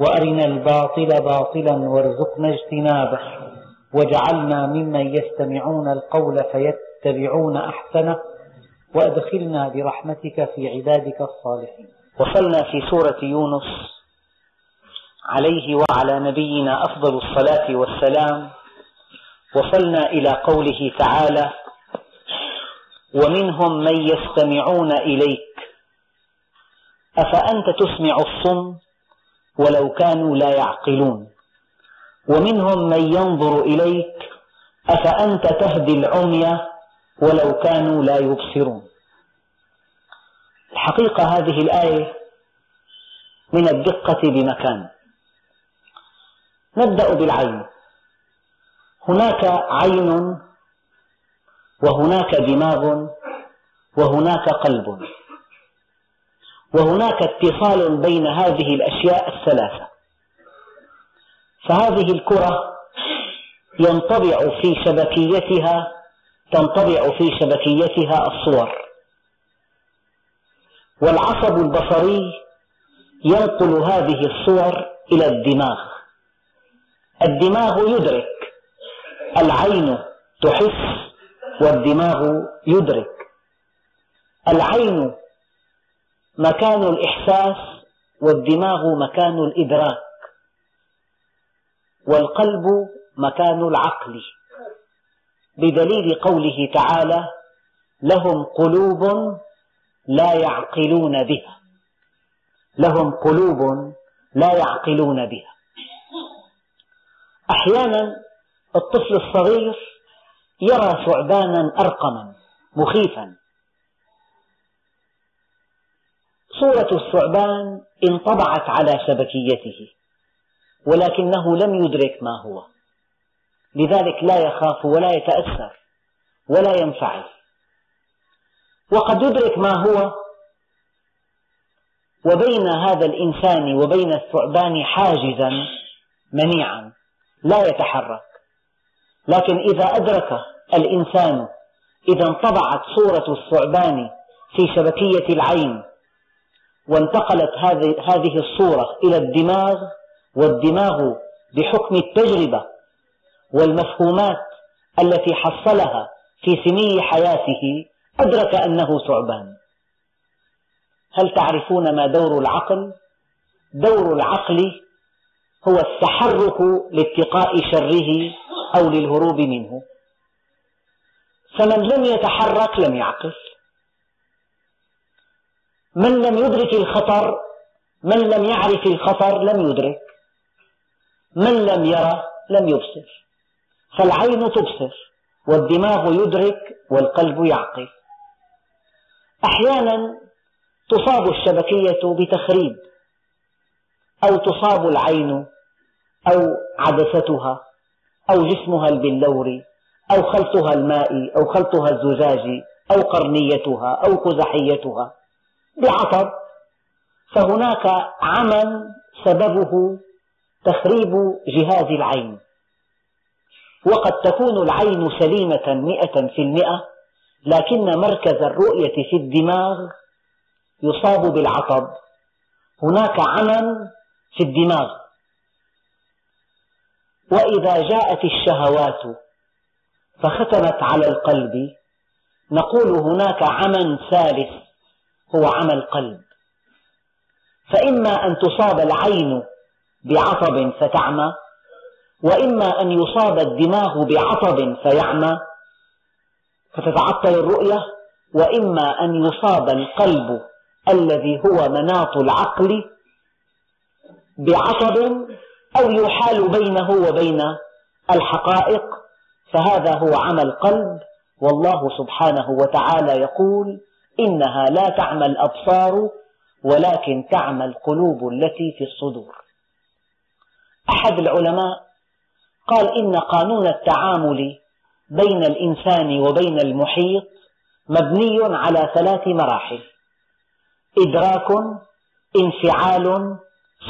وأرنا الباطل باطلا وارزقنا اجتنابه واجعلنا ممن يستمعون القول فيتبعون أحسنه وأدخلنا برحمتك في عبادك الصالحين. وصلنا في سورة يونس عليه وعلى نبينا أفضل الصلاة والسلام وصلنا إلى قوله تعالى ومنهم من يستمعون إليك. أفأنت تسمع الصم؟ ولو كانوا لا يعقلون. ومنهم من ينظر إليك أفأنت تهدي العمي ولو كانوا لا يبصرون. الحقيقة هذه الآية من الدقة بمكان. نبدأ بالعين. هناك عين وهناك دماغ وهناك قلب. وهناك اتصال بين هذه الأشياء الثلاثة. فهذه الكرة ينطبع في شبكيتها تنطبع في شبكيتها الصور. والعصب البصري ينقل هذه الصور إلى الدماغ. الدماغ يدرك العين تحس والدماغ يدرك. العين مكان الإحساس والدماغ مكان الإدراك والقلب مكان العقل. بدليل قوله تعالى لهم قلوب لا يعقلون بها. لهم قلوب لا يعقلون بها. أحيانا الطفل الصغير يرى ثعبانا أرقما مخيفا. صورة الثعبان انطبعت على شبكيته ولكنه لم يدرك ما هو. لذلك لا يخاف ولا يتأثر ولا ينفعل. وقد يدرك ما هو وبين هذا الإنسان وبين الثعبان حاجزا منيعا لا يتحرك. لكن إذا أدرك الإنسان إذا انطبعت صورة الثعبان في شبكية العين وانتقلت هذه الصورة إلى الدماغ والدماغ بحكم التجربة والمفهومات التي حصلها في سني حياته أدرك أنه ثعبان. هل تعرفون ما دور العقل؟ دور العقل هو التحرك لاتقاء شره أو للهروب منه. فمن لم يتحرك لم يعقل. من لم يدرك الخطر من لم يعرف الخطر لم يدرك. من لم يرى لم يبصر. فالعين تبصر والدماغ يدرك والقلب يعقل. أحيانا تصاب الشبكية بتخريب أو تصاب العين أو عدستها أو جسمها البلوري أو خلطها المائي أو خلطها الزجاجي أو قرنيتها أو قزحيتها بعطب فهناك عمى سببه تخريب جهاز العين. وقد تكون العين سليمة مئة في المئة لكن مركز الرؤية في الدماغ يصاب بالعطب هناك عمى في الدماغ. وإذا جاءت الشهوات فختمت على القلب نقول هناك عمى ثالث هو عمى القلب فإما أن تصاب العين بعصب فتعمى وإما أن يصاب الدماغ بعصب فيعمى. فتتعطل الرؤية وإما أن يصاب القلب الذي هو مناط العقل بعصب أو يحال بينه وبين الحقائق. فهذا هو عمى القلب والله سبحانه وتعالى يقول إنها لا تعمى الأبصار ولكن تعمى القلوب التي في الصدور. أحد العلماء قال إن قانون التعامل بين الإنسان وبين المحيط مبني على ثلاث مراحل إدراك انفعال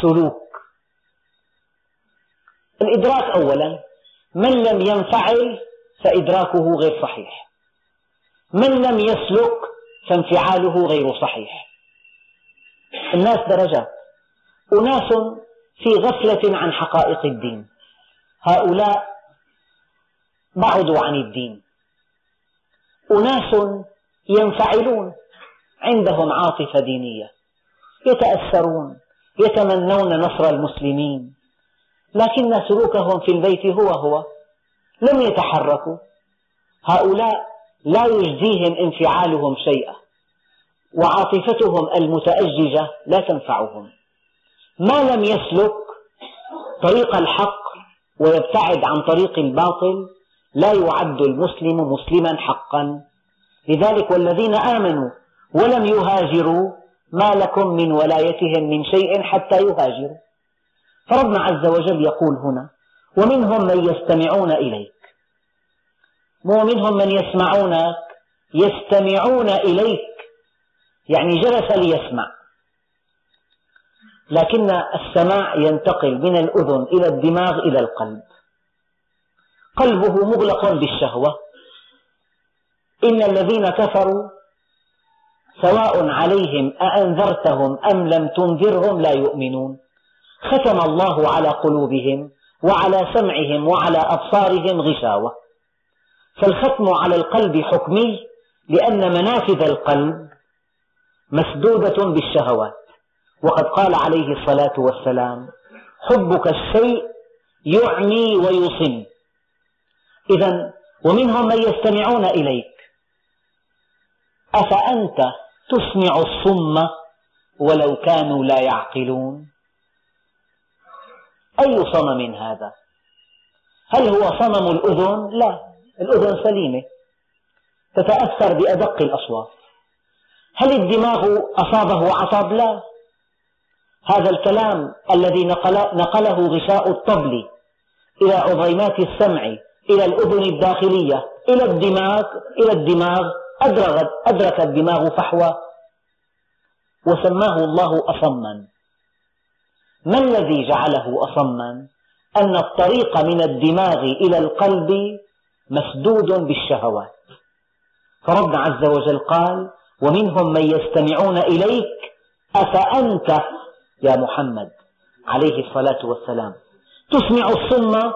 سلوك. الإدراك أولا من لم ينفعل فإدراكه غير صحيح. من لم يسلك فانفعاله غير صحيح. الناس درجات. أناس في غفلة عن حقائق الدين. هؤلاء بعدوا عن الدين. أناس ينفعلون عندهم عاطفة دينية. يتأثرون يتمنون نصر المسلمين. لكن سلوكهم في البيت هو هو. لم يتحركوا. هؤلاء لا يجزيهم انفعالهم شيئا وعاطفتهم المتأججة لا تنفعهم. ما لم يسلك طريق الحق ويبتعد عن طريق الباطل لا يعد المسلم مسلما حقا. لذلك والذين آمنوا ولم يهاجروا ما لكم من ولايتهم من شيء حتى يهاجروا. فربنا عز وجل يقول هنا ومنهم من يستمعون إليك. مو منهم من يسمعونك يستمعون إليك. يعني جلس ليسمع. لكن السماع ينتقل من الأذن إلى الدماغ إلى القلب. قلبه مغلق بالشهوة. إن الذين كفروا سواء عليهم أأنذرتهم أم لم تنذرهم لا يؤمنون. ختم الله على قلوبهم وعلى سمعهم وعلى أبصارهم غشاوة. فالختم على القلب حكمي لأن منافذ القلب مسدودة بالشهوات. وقد قال عليه الصلاة والسلام حبك الشيء يعمي ويصم إذا ومنهم من يستمعون إليك. أفأنت تسمع الصم ولو كانوا لا يعقلون؟ أي صنم هذا؟ هل هو صنم الأذن؟ لا. الأذن سليمة تتأثر بأدق الأصوات. هل الدماغ أصابه عصب لا. هذا الكلام الذي نقله غشاء الطبل إلى عظيمات السمع إلى الأذن الداخلية إلى الدماغ إلى الدماغ. أدرك, الدماغ فحوى. وسماه الله أصما. ما الذي جعله أصما؟ أن الطريق من الدماغ إلى القلب مسدود بالشهوات. فربنا عز وجل قال ومنهم من يستمعون إليك أفأنت يا محمد؟ عليه الصلاة والسلام. تسمع الصم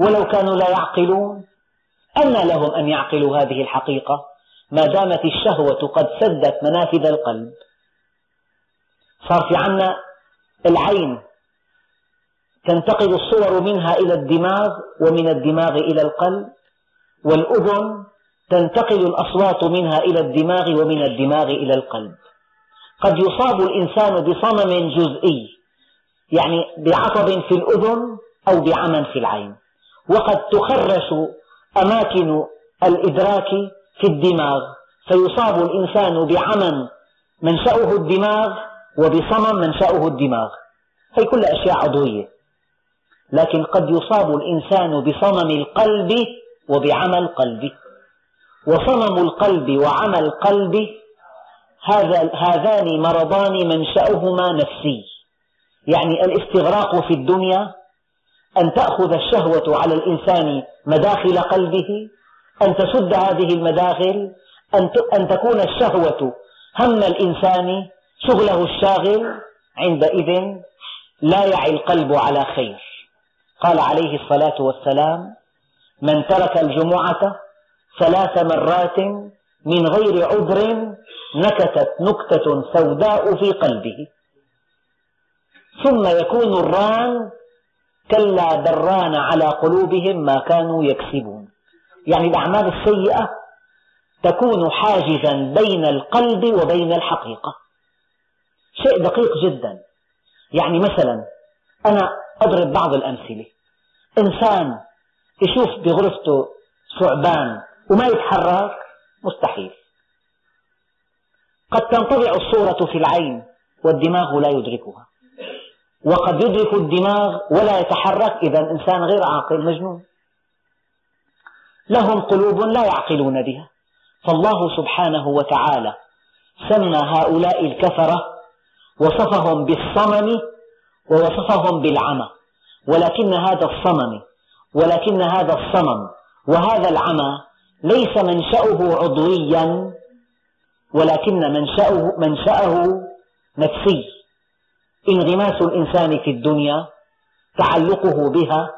ولو كانوا لا يعقلون. أنى لهم أن يعقلوا هذه الحقيقة. ما دامت الشهوة قد سدت منافذ القلب. صار في عنا العين تنتقل الصور منها إلى الدماغ ومن الدماغ إلى القلب. والأذن تنتقل الأصوات منها إلى الدماغ ومن الدماغ إلى القلب. قد يصاب الإنسان بصمم جزئي يعني بعصب في الأذن أو بعمى في العين. وقد تخرش أماكن الإدراك في الدماغ فيصاب الإنسان بعمى منشأه الدماغ وبصمم منشأه الدماغ. هي كل أشياء عضوية. لكن قد يصاب الإنسان بصمم القلب وبعمى القلب وصمم القلب وعمى القلب هذا هذان مرضان منشأهما نفسي. يعني الاستغراق في الدنيا أن تأخذ الشهوة على الإنسان مداخل قلبه أن تسد هذه المداخل أن تكون الشهوة هم الإنسان شغله الشاغل عندئذ لا يعي القلب على خير. قال عليه الصلاة والسلام من ترك الجمعة ثلاث مرات من غير عذر نكتت نكتة سوداء في قلبه. ثم يكون الران كلا بران على قلوبهم ما كانوا يكسبون. يعني الأعمال السيئة تكون حاجزا بين القلب وبين الحقيقة. شيء دقيق جدا. يعني مثلا أنا أضرب بعض الأمثلة. إنسان يشوف بغرفته ثعبان وما يتحرك مستحيل. قد تنطبع الصورة في العين والدماغ لا يدركها. وقد يدرك الدماغ ولا يتحرك إذا إنسان غير عاقل مجنون. لهم قلوب لا يعقلون بها. فالله سبحانه وتعالى سمى هؤلاء الكفرة وصفهم بالصمم ووصفهم بالعمى ولكن هذا الصمم ولكن هذا الصمم وهذا العمى ليس منشأه عضويا ولكن منشأه, منشأه نفسي. انغماس الإنسان في الدنيا تعلقه بها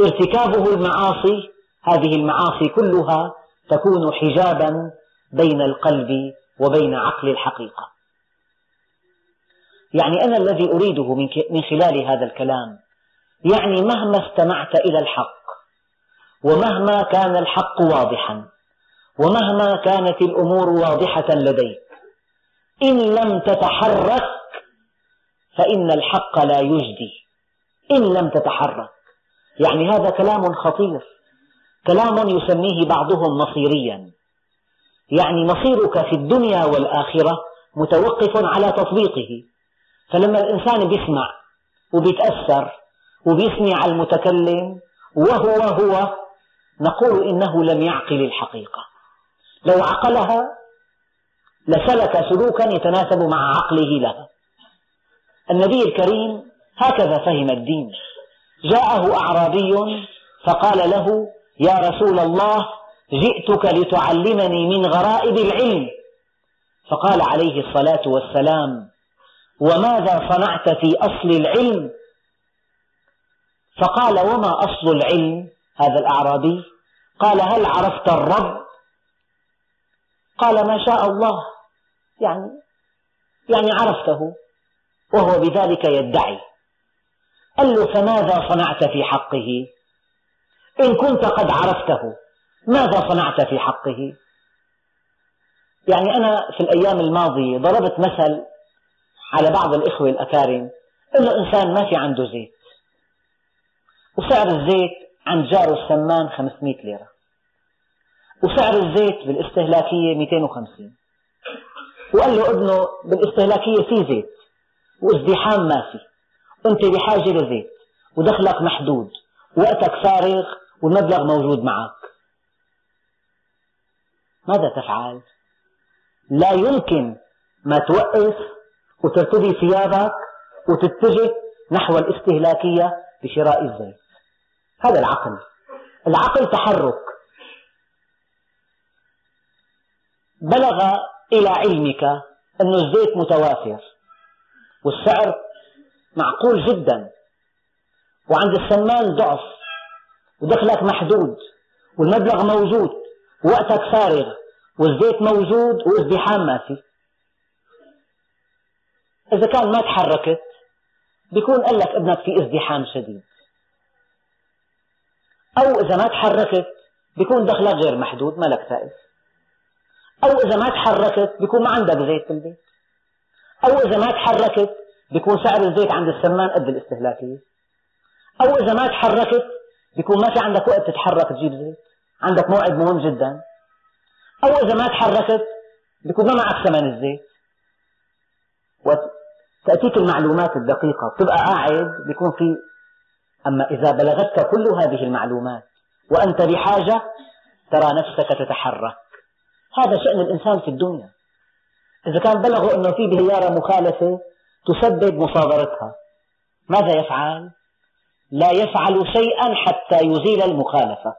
ارتكابه المعاصي هذه المعاصي كلها تكون حجابا بين القلب وبين عقل الحقيقة. يعني أنا الذي أريده من خلال هذا الكلام يعني مهما استمعت إلى الحق ومهما كان الحق واضحا ومهما كانت الأمور واضحة لديك إن لم تتحرك فإن الحق لا يجدي. إن لم تتحرك. يعني هذا كلام خطير. كلام يسميه بعضهم مصيريا. يعني مصيرك في الدنيا والآخرة متوقف على تطبيقه. فلما الإنسان بيسمع وبيتأثر وبيثني على المتكلم. وهو هو. نقول إنه لم يعقل الحقيقة. لو عقلها لسلك سلوكا يتناسب مع عقله لها النبي الكريم هكذا فهم الدين. جاءه أعرابي فقال له يا رسول الله جئتك لتعلمني من غرائب العلم. فقال عليه الصلاة والسلام وماذا صنعت في أصل العلم فقال وما أصل العلم؟ هذا الأعرابي. قال هل عرفت الرب؟ قال ما شاء الله. يعني يعني عرفته وهو بذلك يدعي. قال له فماذا صنعت في حقه؟ إن كنت قد عرفته ماذا صنعت في حقه؟ يعني أنا في الأيام الماضية ضربت مثل على بعض الإخوة الأكارم أنه إنسان ما في عنده زيت. وسعر الزيت عند جاره السمان 500 ليرة. وسعر الزيت بالاستهلاكية 250 وقال له ابنه بالاستهلاكية في زيت وازدحام ما في. وانت بحاجة لزيت ودخلك محدود وقتك فارغ والمبلغ موجود معك. ماذا تفعل؟ لا يمكن ما توقف وترتدي ثيابك وتتجه نحو الاستهلاكية بشراء الزيت. هذا العقل. العقل تحرك. بلغ إلى علمك أن الزيت متوافر. والسعر معقول جدا. وعند السمان ضعف. ودخلك محدود. والمبلغ موجود. وقتك فارغ. والزيت موجود وازدحام ما في إذا كان ما تحركت بيكون قال لك ابنك في ازدحام شديد. أو إذا ما تحركت بيكون دخلك غير محدود مالك سائل أو إذا ما تحركت بيكون ما عندك زيت في البيت. أو إذا ما تحركت بيكون سعر الزيت عند السمان قد الاستهلاكية. أو إذا ما تحركت بيكون ما في عندك وقت تتحرك تجيب زيت. عندك موعد مهم جدا. أو إذا ما تحركت بيكون ما معك ثمن الزيت. وتأتيك المعلومات الدقيقة. بتبقى قاعد بيكون في أما إذا بلغتك كل هذه المعلومات وأنت بحاجة ترى نفسك تتحرك. هذا شأن الإنسان في الدنيا. إذا كان بلغوا أنه في بهيارة مخالفة تسبب مصادرتها. ماذا يفعل؟ لا يفعل شيئا حتى يزيل المخالفة.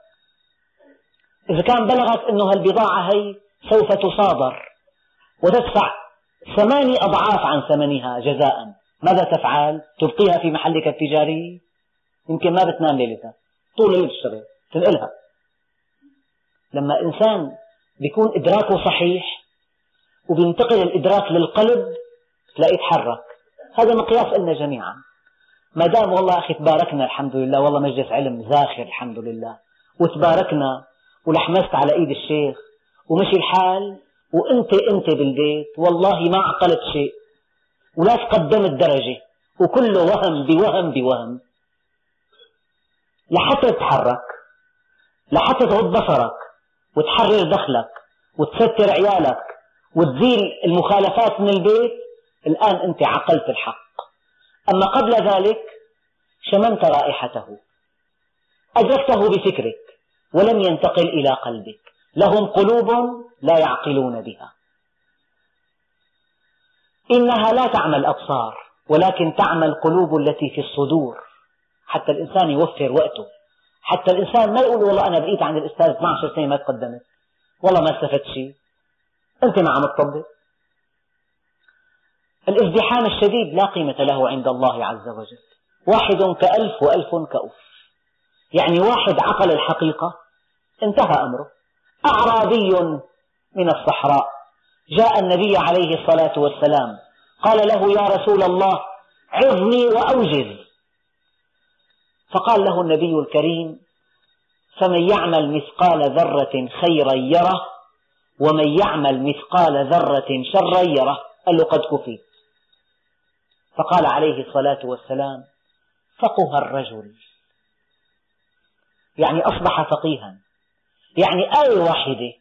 إذا كان بلغت أنه هالبضاعة هي سوف تصادر وتدفع ثماني أضعاف عن ثمنها جزاء ماذا تفعل؟ تبقيها في محلك التجاري؟ يمكن ما بتنام ليلتها. طول الليل تشتغل تنقلها لما إنسان بيكون إدراكه صحيح وبينتقل الإدراك للقلب تلاقيه يتحرك. هذا مقياس لنا جميعا. ما دام والله أخي تباركنا الحمد لله والله مجلس علم زاخر الحمد لله. وتباركنا ولحمست على إيد الشيخ ومشي الحال وأنت أنت بالبيت. والله ما عقلت شيء ولا تقدمت درجة. وكله وهم بوهم بوهم. لحتى تتحرك لحتى تغض بصرك وتحرر دخلك وتستر عيالك وتزيل المخالفات من البيت الآن أنت عقلت الحق. أما قبل ذلك شممت رائحته. أدركته بفكرك ولم ينتقل إلى قلبك. لهم قلوب لا يعقلون بها. إنها لا تعمى الأبصار ولكن تعمى القلوب التي في الصدور. حتى الإنسان يوفر وقته. حتى الإنسان ما يقول والله أنا بقيت عند الأستاذ 12 سنة ما تقدمت. والله ما استفدت شيء. أنت ما عم تطبق. الازدحام الشديد لا قيمة له عند الله عز وجل. واحد كألف وألف كأف. يعني واحد عقل الحقيقة. انتهى أمره. أعرابي من الصحراء. جاء النبي عليه الصلاة والسلام. قال له يا رسول الله عظني وأوجز فقال له النبي الكريم فمن يعمل مثقال ذرة خيرا يره ومن يعمل مثقال ذرة شرا يره. قال له قد كفيت فقال عليه الصلاة والسلام فقه الرجل. يعني أصبح فقيها. يعني آية واحدة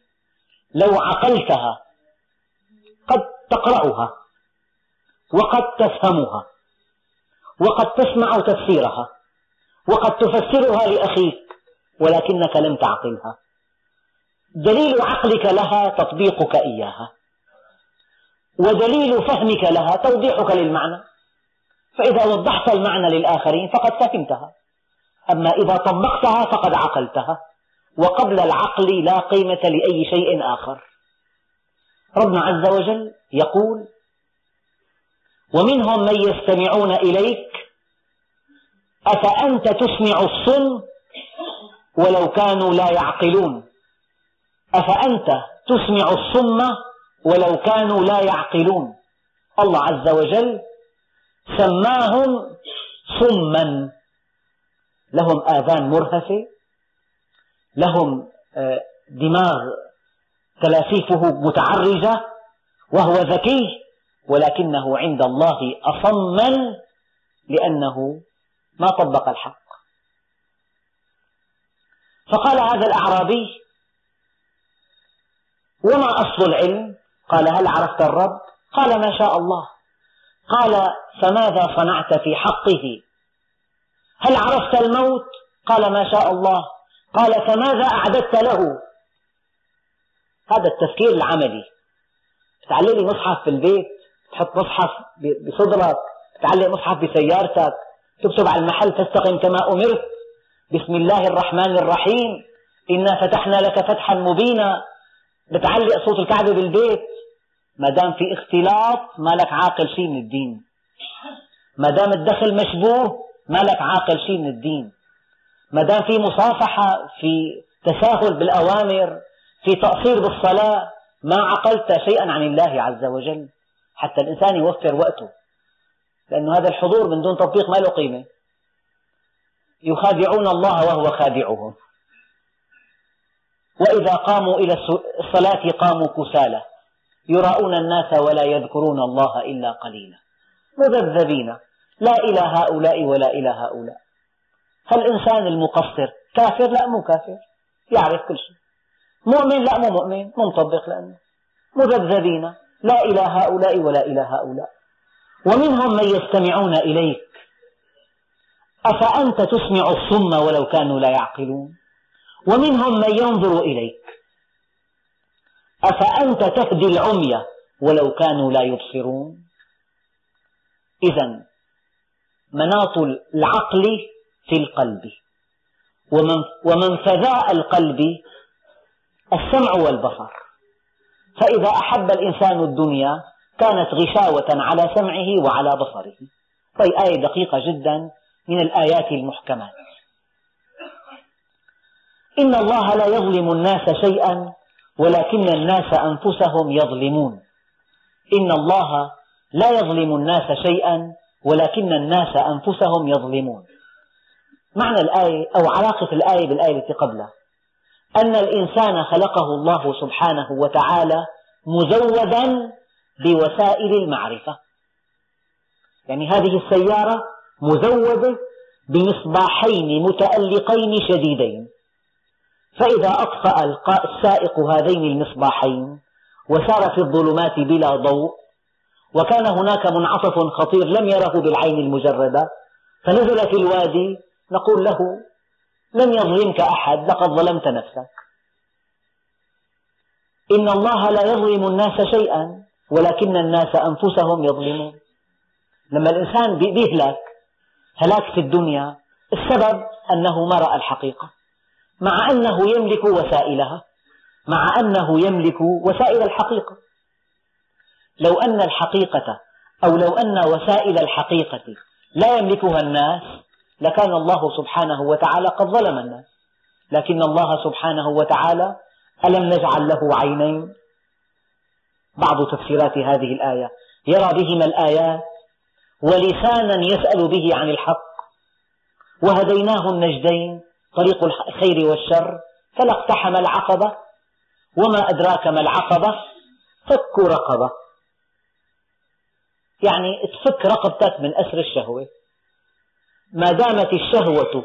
لو عقلتها قد تقرأها وقد تفهمها وقد تسمع تفسيرها. وقد تفسرها لأخيك ولكنك لم تعقلها. دليل عقلك لها تطبيقك إياها. ودليل فهمك لها توضيحك للمعنى. فإذا وضحت المعنى للآخرين فقد فهمتها. أما إذا طبقتها فقد عقلتها. وقبل العقل لا قيمة لأي شيء آخر. ربنا عز وجل يقول ومنهم من يستمعون إليك أفأنت تسمع الصم ولو كانوا لا يعقلون؟ أفأنت تسمع الصم ولو كانوا لا يعقلون؟ الله عز وجل سماهم صما. لهم آذان مرهفة لهم آه، دماغ تلافيفه متعرجة وهو ذكي ولكنه عند الله أصما لأنه ما طبق الحق. فقال هذا الأعرابي وما أصل العلم؟ قال هل عرفت الرب؟ قال ما شاء الله. قال فماذا صنعت في حقه؟ هل عرفت الموت؟ قال ما شاء الله. قال فماذا أعددت له؟ هذا التفكير العملي. تعلقي مصحف في البيت تحط مصحف بصدرك تعلق مصحف بسيارتك تكتب على المحل تستقم كما أمرت. بسم الله الرحمن الرحيم. إنا فتحنا لك فتحا مبينا. بتعلق صوت الكعبة بالبيت. ما دام في اختلاط ما لك عاقل شيء من الدين. ما دام الدخل مشبوه ما لك عاقل شيء من الدين. ما دام في مصافحة في تساهل بالأوامر في تقصير بالصلاة ما عقلت شيئا عن الله عز وجل. حتى الإنسان يوفر وقته. لأن هذا الحضور من دون تطبيق ما له قيمة. يخادعون الله وهو خادعهم. وإذا قاموا إلى الصلاة قاموا كسالى. يراءون الناس ولا يذكرون الله إلا قليلا. مذبذبين. لا إلى هؤلاء ولا إلى هؤلاء. فالإنسان المقصر كافر؟ لا مو كافر. يعرف كل شيء. مؤمن؟ لا مو مؤمن. مو مطبق لأنه مذبذبين. لا إلى هؤلاء ولا إلى هؤلاء. ومنهم من يستمعون إليك. أفأنت تسمع الصم ولو كانوا لا يعقلون؟ ومنهم من ينظر إليك. أفأنت تهدي العمي ولو كانوا لا يبصرون؟ إذا مناط العقل في القلب. ومنفذاء القلب السمع والبصر. فإذا أحب الإنسان الدنيا كانت غشاوة على سمعه وعلى بصره. طيب آية دقيقة جدا من الآيات المحكمات. إن الله لا يظلم الناس شيئا ولكن الناس أنفسهم يظلمون. إن الله لا يظلم الناس شيئا ولكن الناس أنفسهم يظلمون. معنى الآية أو علاقة الآية بالآية التي قبلها. أن الإنسان خلقه الله سبحانه وتعالى مزودا بوسائل المعرفة. يعني هذه السيارة مزودة بمصباحين متألقين شديدين. فإذا أطفأ السائق هذين المصباحين وسار في الظلمات بلا ضوء وكان هناك منعطف خطير لم يره بالعين المجردة فنزل في الوادي نقول له لم يظلمك أحد لقد ظلمت نفسك. إن الله لا يظلم الناس شيئا. ولكن الناس أنفسهم يظلمون. لما الإنسان بيهلك هلاك في الدنيا السبب أنه ما رأى الحقيقة. مع أنه يملك وسائلها مع أنه يملك وسائل الحقيقة. لو أن الحقيقة أو لو أن وسائل الحقيقة لا يملكها الناس لكان الله سبحانه وتعالى قد ظلم الناس. لكن الله سبحانه وتعالى ألم نجعل له عينين؟ بعض تفسيرات هذه الآية. يرى بهما الآيات ولسانا يسأل به عن الحق. وهديناه النجدين طريق الخير والشر. فلا اقتحم العقبة. وما أدراك ما العقبة؟ فك رقبة. يعني تفك رقبتك من أسر الشهوة. ما دامت الشهوة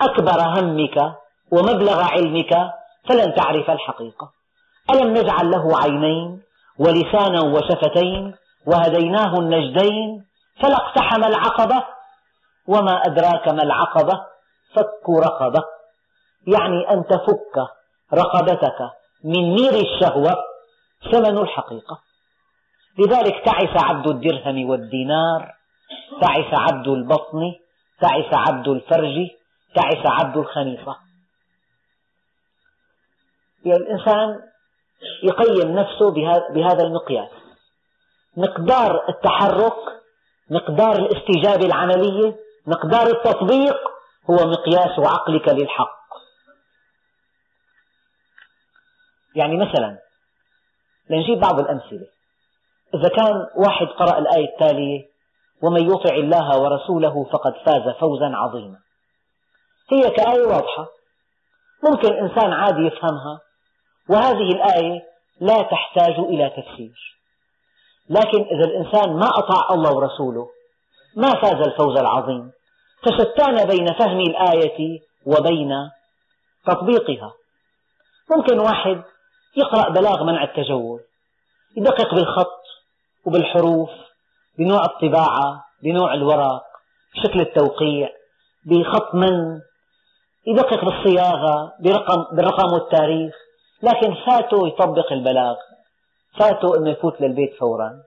أكبر همك ومبلغ علمك فلن تعرف الحقيقة. ألم نجعل له عينين ولسانا وشفتين وهديناه النجدين فلا اقتحم العقبة وما أدراك ما العقبة فك رقبة يعني أن تفك رقبتك من نير الشهوة ثمن الحقيقة لذلك تعس عبد الدرهم والدينار تعس عبد البطن تعس عبد الفرج تعس عبد الخميصة يعني الإنسان يقيم نفسه بهذا المقياس. مقدار التحرك مقدار الاستجابة العملية مقدار التطبيق هو مقياس عقلك للحق. يعني مثلا لنجيب بعض الأمثلة. إذا كان واحد قرأ الآية التالية ومن يطع الله ورسوله فقد فاز فوزا عظيما. هي كآية واضحة. ممكن إنسان عادي يفهمها. وهذه الآية لا تحتاج إلى تفسير. لكن إذا الإنسان ما أطاع الله ورسوله ما فاز الفوز العظيم فشتان بين فهم الآية وبين تطبيقها. ممكن واحد يقرأ بلاغ منع التجول يدقق بالخط وبالحروف بنوع الطباعة بنوع الورق بشكل التوقيع بخط من يدقق بالصياغة برقم, بالرقم والتاريخ. لكن فاته يطبق البلاغ فاته أنه يفوت للبيت فورا.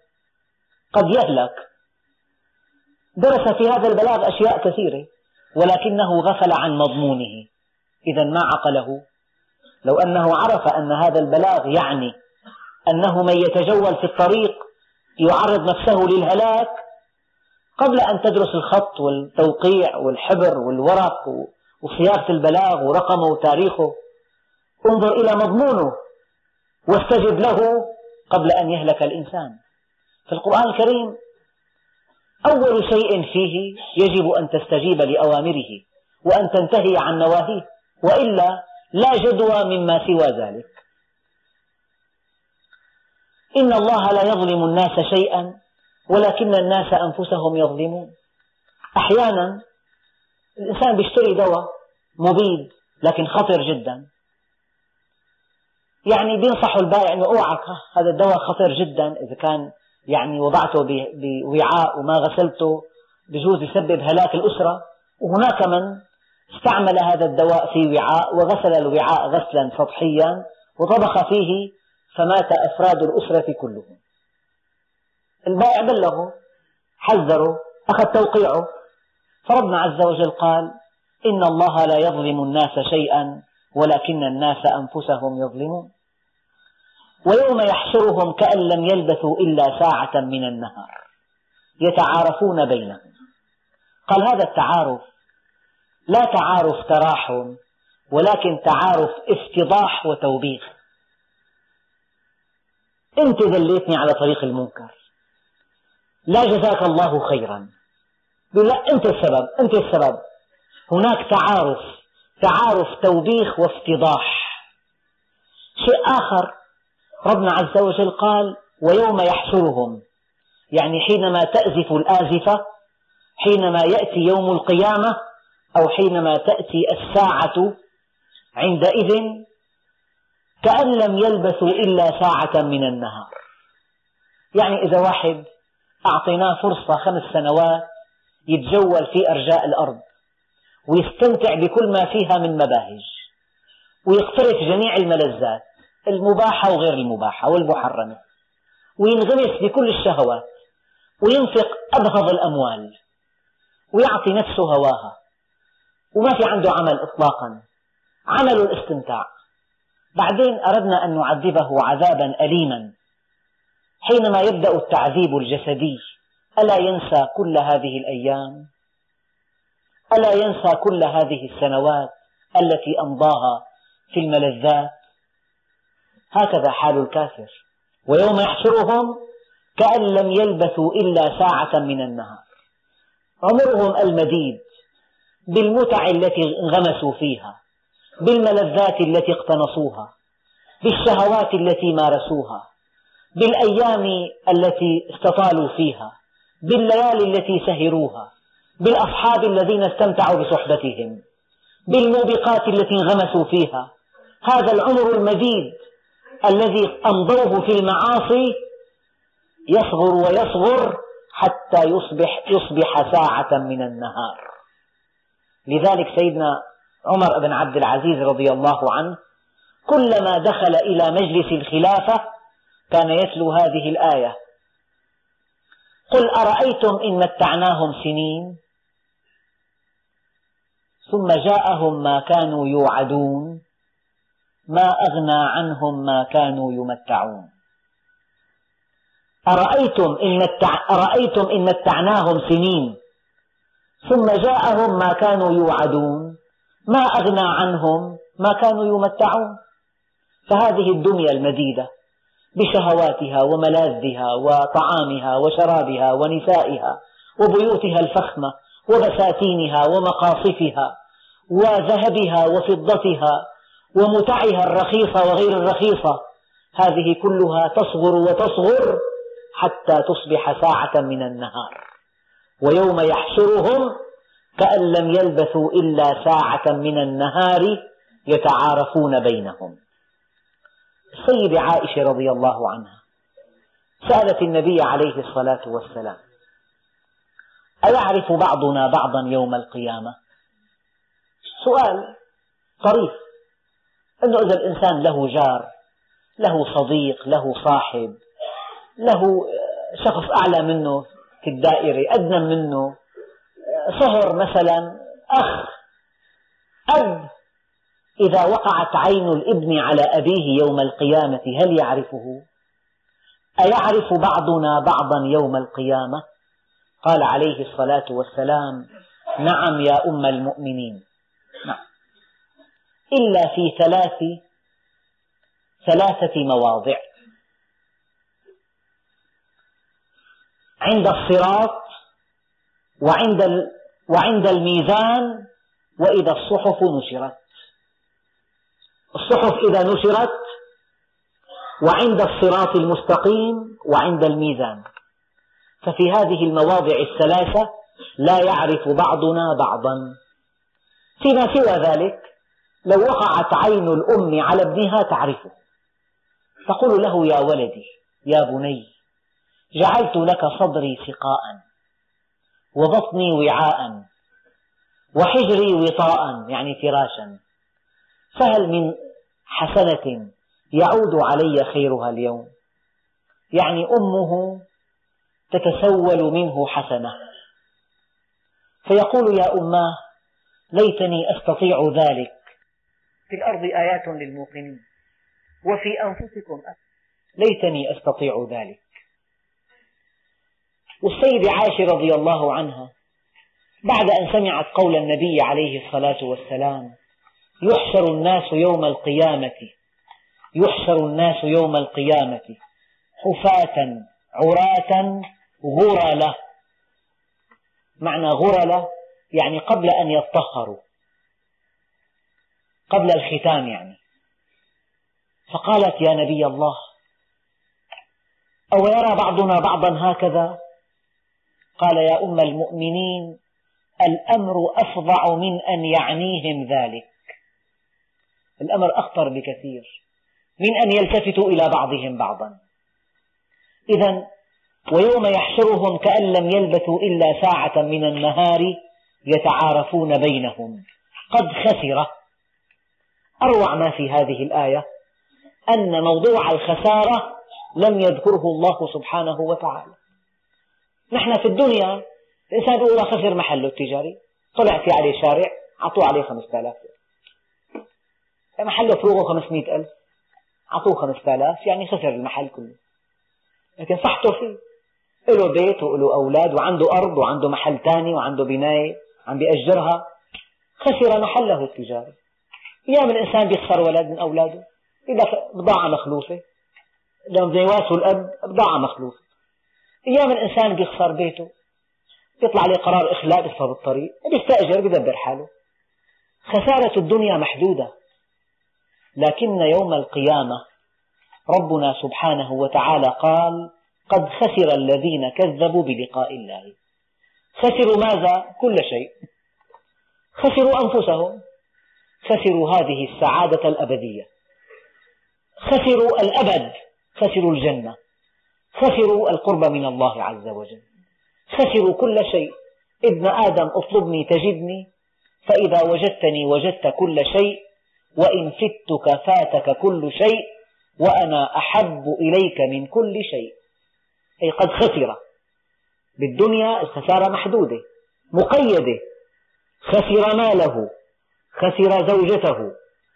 قد يهلك. درس في هذا البلاغ أشياء كثيرة ولكنه غفل عن مضمونه. إذا ما عقله. لو أنه عرف أن هذا البلاغ يعني أنه من يتجول في الطريق يعرض نفسه للهلاك قبل أن تدرس الخط والتوقيع والحبر والورق وصياغة البلاغ ورقمه وتاريخه انظر إلى مضمونه واستجب له قبل أن يهلك الإنسان. في القرآن الكريم أول شيء فيه يجب أن تستجيب لأوامره وأن تنتهي عن نواهيه وإلا لا جدوى مما سوى ذلك. إن الله لا يظلم الناس شيئا ولكن الناس أنفسهم يظلمون. أحيانا الإنسان يشتري دواء مبيد لكن خطر جدا. يعني بينصح البائع أنه أوعك. هذا الدواء خطر جدا. إذا كان يعني وضعته بوعاء وما غسلته بجوز يسبب هلاك الأسرة. وهناك من استعمل هذا الدواء في وعاء وغسل الوعاء غسلا سطحيا وطبخ فيه فمات أفراد الأسرة كلهم. البائع بلغه حذره أخذ توقيعه. فربنا عز وجل قال إن الله لا يظلم الناس شيئا. ولكن الناس أنفسهم يظلمون. ويوم يحشرهم كأن لم يلبثوا إلا ساعة من النهار. يتعارفون بينهم. قال هذا التعارف لا تعارف تراحم ولكن تعارف افتضاح وتوبيخ. أنت دليتني على طريق المنكر. لا جزاك الله خيرا. لا أنت السبب أنت السبب. هناك تعارف. تعارف توبيخ وافتضاح. شيء آخر ربنا عز وجل قال ويوم يحشرهم. يعني حينما تأزف الآزفة حينما يأتي يوم القيامة أو حينما تأتي الساعة عندئذ كأن لم يلبثوا إلا ساعة من النهار. يعني إذا واحد أعطيناه فرصة خمس سنوات يتجول في أرجاء الأرض ويستمتع بكل ما فيها من مباهج ويقترف جميع الملذات المباحة وغير المباحة والمحرمة وينغمس بكل الشهوات وينفق أبغض الأموال ويعطي نفسه هواها وما في عنده عمل إطلاقا عمل الاستمتاع. بعدين أردنا أن نعذبه عذابا أليما حينما يبدأ التعذيب الجسدي ألا ينسى كل هذه الأيام؟ ألا ينسى كل هذه السنوات التي أمضاها في الملذات؟ هكذا حال الكافر. ويوم يحشرهم كأن لم يلبثوا إلا ساعة من النهار. عمرهم المديد بالمتع التي انغمسوا فيها بالملذات التي اقتنصوها بالشهوات التي مارسوها بالأيام التي استطالوا فيها بالليالي التي سهروها. بالأصحاب الذين استمتعوا بصحبتهم بالموبقات التي انغمسوا فيها. هذا العمر المديد الذي أمضوه في المعاصي يصغر ويصغر حتى يصبح, يصبح ساعة من النهار. لذلك سيدنا عمر بن عبد العزيز رضي الله عنه كلما دخل إلى مجلس الخلافة كان يتلو هذه الآية قل أرأيتم إن متعناهم سنين؟ ثم جاءهم ما كانوا يوعدون ما أغنى عنهم ما كانوا يمتعون. أرأيتم إن, متع... أرأيتم إن متعناهم سنين؟ ثم جاءهم ما كانوا يوعدون ما أغنى عنهم ما كانوا يمتعون. فهذه الدنيا المديدة بشهواتها وملاذها وطعامها وشرابها ونسائها وبيوتها الفخمة وبساتينها ومقاصفها وذهبها وفضتها ومتعها الرخيصة وغير الرخيصة. هذه كلها تصغر وتصغر حتى تصبح ساعة من النهار. ويوم يحشرهم كأن لم يلبثوا إلا ساعة من النهار يتعارفون بينهم. السيدة عائشة رضي الله عنها سألت النبي عليه الصلاة والسلام أيعرف بعضنا بعضا يوم القيامة سؤال طريف أنه إذا الإنسان له جار له صديق له صاحب له شخص أعلى منه في الدائرة أدنى منه صهر مثلا أخ أب إذا وقعت عين الإبن على أبيه يوم القيامة هل يعرفه؟ أيعرف بعضنا بعضا يوم القيامة؟ قال عليه الصلاة والسلام: نعم يا أم المؤمنين، نعم، إلا في ثلاث ثلاثة مواضع، عند الصراط وعند وعند الميزان وإذا الصحف نشرت. الصحف إذا نشرت وعند الصراط المستقيم وعند الميزان. ففي هذه المواضع الثلاثة لا يعرف بعضنا بعضا. فيما سوى ذلك لو وقعت عين الأم على ابنها تعرفه. تقول له يا ولدي يا بني جعلت لك صدري سقاء وبطني وعاء وحجري وطاء يعني فراشا. فهل من حسنة يعود علي خيرها اليوم؟ يعني أمه تتسول منه حسنة. فيقول يا أماه ليتني أستطيع ذلك. في الأرض آيات للموقنين. وفي أنفسكم ليتني أستطيع ذلك. والسيدة عائشة رضي الله عنها بعد أن سمعت قول النبي عليه الصلاة والسلام يحشر الناس يوم القيامة يحشر الناس يوم القيامة حفاة عراة غرلة معنى غرلة يعني قبل أن يطهروا قبل الختام يعني. فقالت يا نبي الله أو يرى بعضنا بعضا هكذا؟ قال يا أم المؤمنين الأمر أفظع من أن يعنيهم ذلك. الأمر أخطر بكثير من أن يلتفتوا إلى بعضهم بعضا. إذا ويوم يحشرهم كأن لم يلبثوا إلا ساعة من النهار يتعارفون بينهم. قد خسر. أروع ما في هذه الآية أن موضوع الخسارة لم يذكره الله سبحانه وتعالى. نحن في الدنيا الإنسان يقول خسر محله التجاري. طلع في عليه شارع أعطوه عليه خمسة آلاف. محله فروغه خمسمائة ألف. أعطوه خمسة آلاف يعني خسر المحل كله. لكن صحته فيه. له بيت وله أولاد وعنده أرض وعنده محل ثاني وعنده بناية عم بيأجرها. خسر محله التجاري أيام الإنسان بيخسر ولد من أولاده لك بضاعة مخلوفة. لما بده الأب بضاعة مخلوفة. أيام الإنسان بيخسر بيته يطلع عليه قرار إخلاء بيصفى بالطريق بيستأجر بيدبر حاله. خسارة الدنيا محدودة. لكن يوم القيامة ربنا سبحانه وتعالى قال قد خسر الذين كذبوا بلقاء الله. خسروا ماذا؟ كل شيء. خسروا أنفسهم. خسروا هذه السعادة الأبدية. خسروا الأبد. خسروا الجنة. خسروا القرب من الله عز وجل. خسروا كل شيء. ابن آدم اطلبني تجدني. فإذا وجدتني وجدت كل شيء. وإن فتك فاتك كل شيء. وأنا أحب إليك من كل شيء. أي قد خسر. بالدنيا الخسارة محدودة مقيدة. خسر ماله خسر زوجته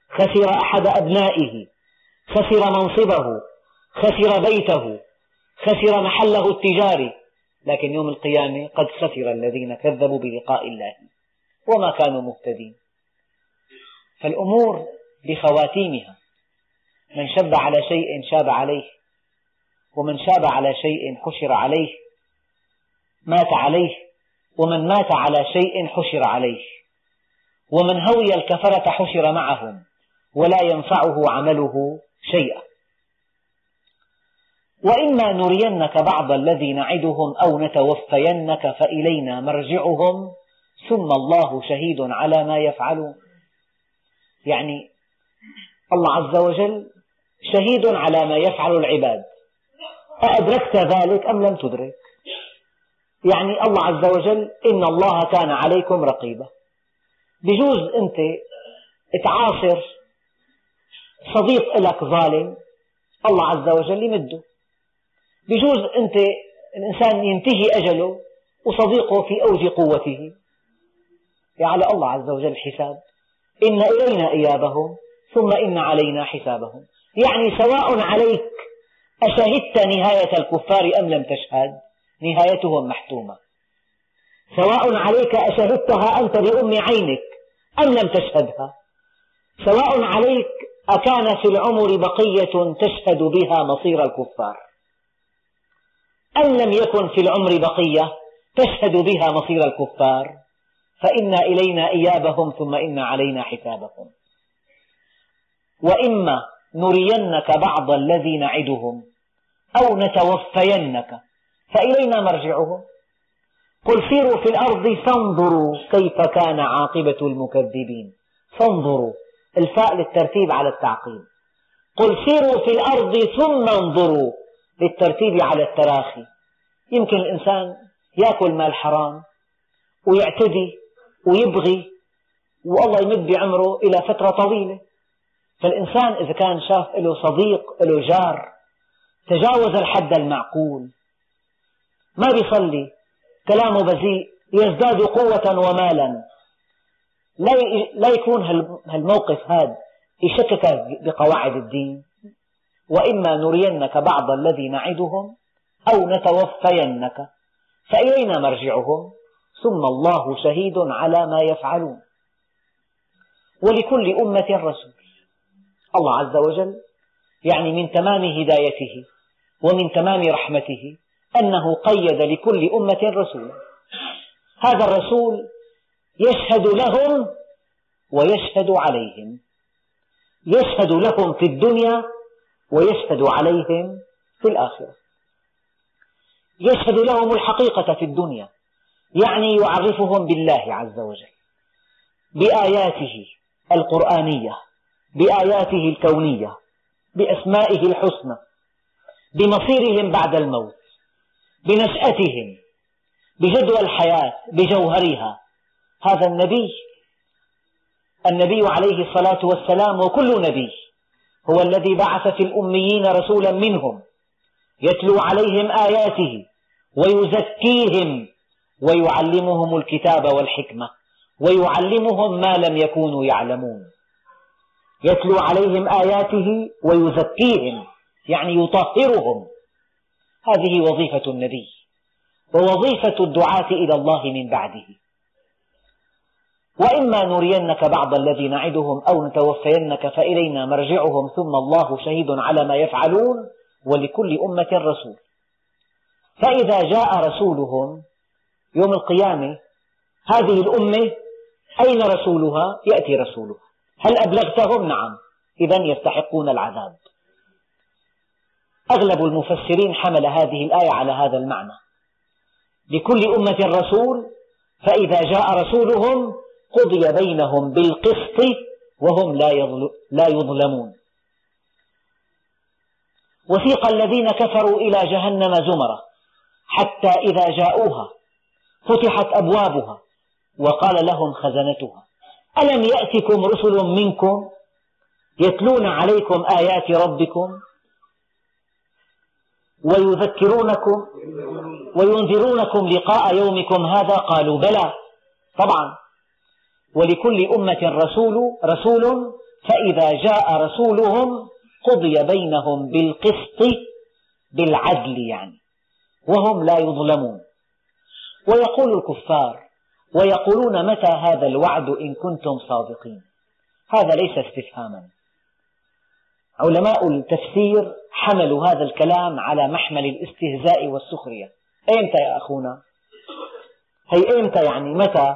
خسر أحد أبنائه خسر منصبه خسر بيته خسر محله التجاري. لكن يوم القيامة قد خسر الذين كذبوا بلقاء الله وما كانوا مهتدين. فالأمور بخواتيمها. من شب على شيء شاب عليه ومن شاب على شيء حشر عليه مات عليه ومن مات على شيء حشر عليه. ومن هوي الكفرة حشر معهم ولا ينفعه عمله شيئا. وإما نرينك بعض الذي نعدهم أو نتوفينك فإلينا مرجعهم ثم الله شهيد على ما يفعلون. يعني الله عز وجل شهيد على ما يفعل العباد. أأدركت ذلك أم لم تدرك؟ يعني الله عز وجل إن الله كان عليكم رقيبا. بجوز أنت تعاصر صديق لك ظالم الله عز وجل يمده. بجوز أنت الإنسان ينتهي أجله وصديقه في أوج قوته. على الله عز وجل الحساب. إن إلينا إيابهم ثم إن علينا حسابهم. يعني سواء عليك أشهدت نهاية الكفار أم لم تشهد؟ نهايتهم محتومة. سواء عليك أشهدتها أنت بأم عينك أم لم تشهدها. سواء عليك أكان في العمر بقية تشهد بها مصير الكفار. أم لم يكن في العمر بقية تشهد بها مصير الكفار. فإن إلينا إيابهم ثم إن علينا حسابهم. وإما نرينك بعض الذي نعدهم. أو نتوفينك. فإلينا مرجعهم قل سيروا في الأرض فانظروا كيف كان عاقبة المكذبين. فانظروا الفاء للترتيب على التعقيب. قل سيروا في الأرض ثم انظروا للترتيب على التراخي. يمكن الإنسان يأكل مال حرام ويعتدي ويبغي والله يمد بعمره إلى فترة طويلة. فالإنسان إذا كان شاف له صديق له جار تجاوز الحد المعقول. ما بيصلي. كلامه بذيء. يزداد قوة ومالا. لا يكون هالموقف هذا يشكك بقواعد الدين. وإما نرينك بعض الذي نعدهم أو نتوفينك. فإلينا مرجعهم. ثم الله شهيد على ما يفعلون. ولكل أمة رسول. الله عز وجل يعني من تمام هدايته. ومن تمام رحمته أنه قيد لكل أمة رسولا هذا الرسول يشهد لهم ويشهد عليهم. يشهد لهم في الدنيا ويشهد عليهم في الآخرة. يشهد لهم الحقيقة في الدنيا يعني يعرفهم بالله عز وجل بآياته القرآنية بآياته الكونية بأسمائه الحسنى بمصيرهم بعد الموت بنشأتهم بجدوى الحياة بجوهرها. هذا النبي النبي عليه الصلاة والسلام وكل نبي هو الذي بعث في الأميين رسولا منهم يتلو عليهم آياته ويزكيهم ويعلمهم الكتاب والحكمة ويعلمهم ما لم يكونوا يعلمون. يتلو عليهم آياته ويزكيهم. يعني يطهرهم. هذه وظيفة النبي ووظيفة الدعاة إلى الله من بعده. وإما نرينك بعض الذي نعدهم أو نتوفينك فإلينا مرجعهم ثم الله شهيد على ما يفعلون ولكل أمة رسول. فإذا جاء رسولهم يوم القيامة هذه الأمة أين رسولها؟ يأتي رسولها. هل أبلغتهم؟ نعم. إذا يستحقون العذاب. أغلب المفسرين حمل هذه الآية على هذا المعنى. لكل أمة رسول فإذا جاء رسولهم قضي بينهم بالقسط وهم لا يظلمون. وسيق الذين كفروا إلى جهنم زمرا حتى إذا جاءوها فتحت أبوابها وقال لهم خزنتها. ألم يأتكم رسل منكم يتلون عليكم آيات ربكم؟ ويذكرونكم وينذرونكم لقاء يومكم هذا قالوا بلى. طبعا. ولكل أمة رسول رسول فإذا جاء رسولهم قضي بينهم بالقسط بالعدل يعني وهم لا يظلمون. ويقول الكفار ويقولون متى هذا الوعد إن كنتم صادقين؟ هذا ليس استفهاما. علماء التفسير حملوا هذا الكلام على محمل الاستهزاء والسخرية. أيمتى يا أخونا؟ هي أيمتى يعني؟ متى؟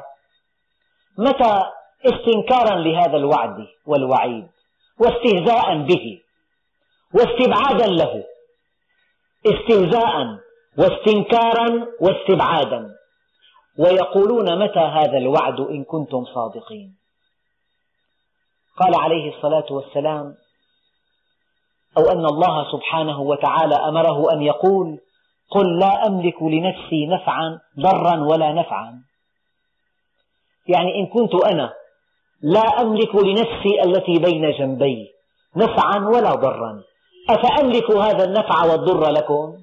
متى استنكارا لهذا الوعد والوعيد واستهزاء به واستبعادا له؟ استهزاء واستنكارا واستبعادا. ويقولون متى هذا الوعد إن كنتم صادقين؟ قال عليه الصلاة والسلام أو أن الله سبحانه وتعالى أمره أن يقول قل لا أملك لنفسي نفعا ضرا ولا نفعا. يعني إن كنت أنا لا أملك لنفسي التي بين جنبي نفعا ولا ضرا أفأملك هذا النفع والضر لكم؟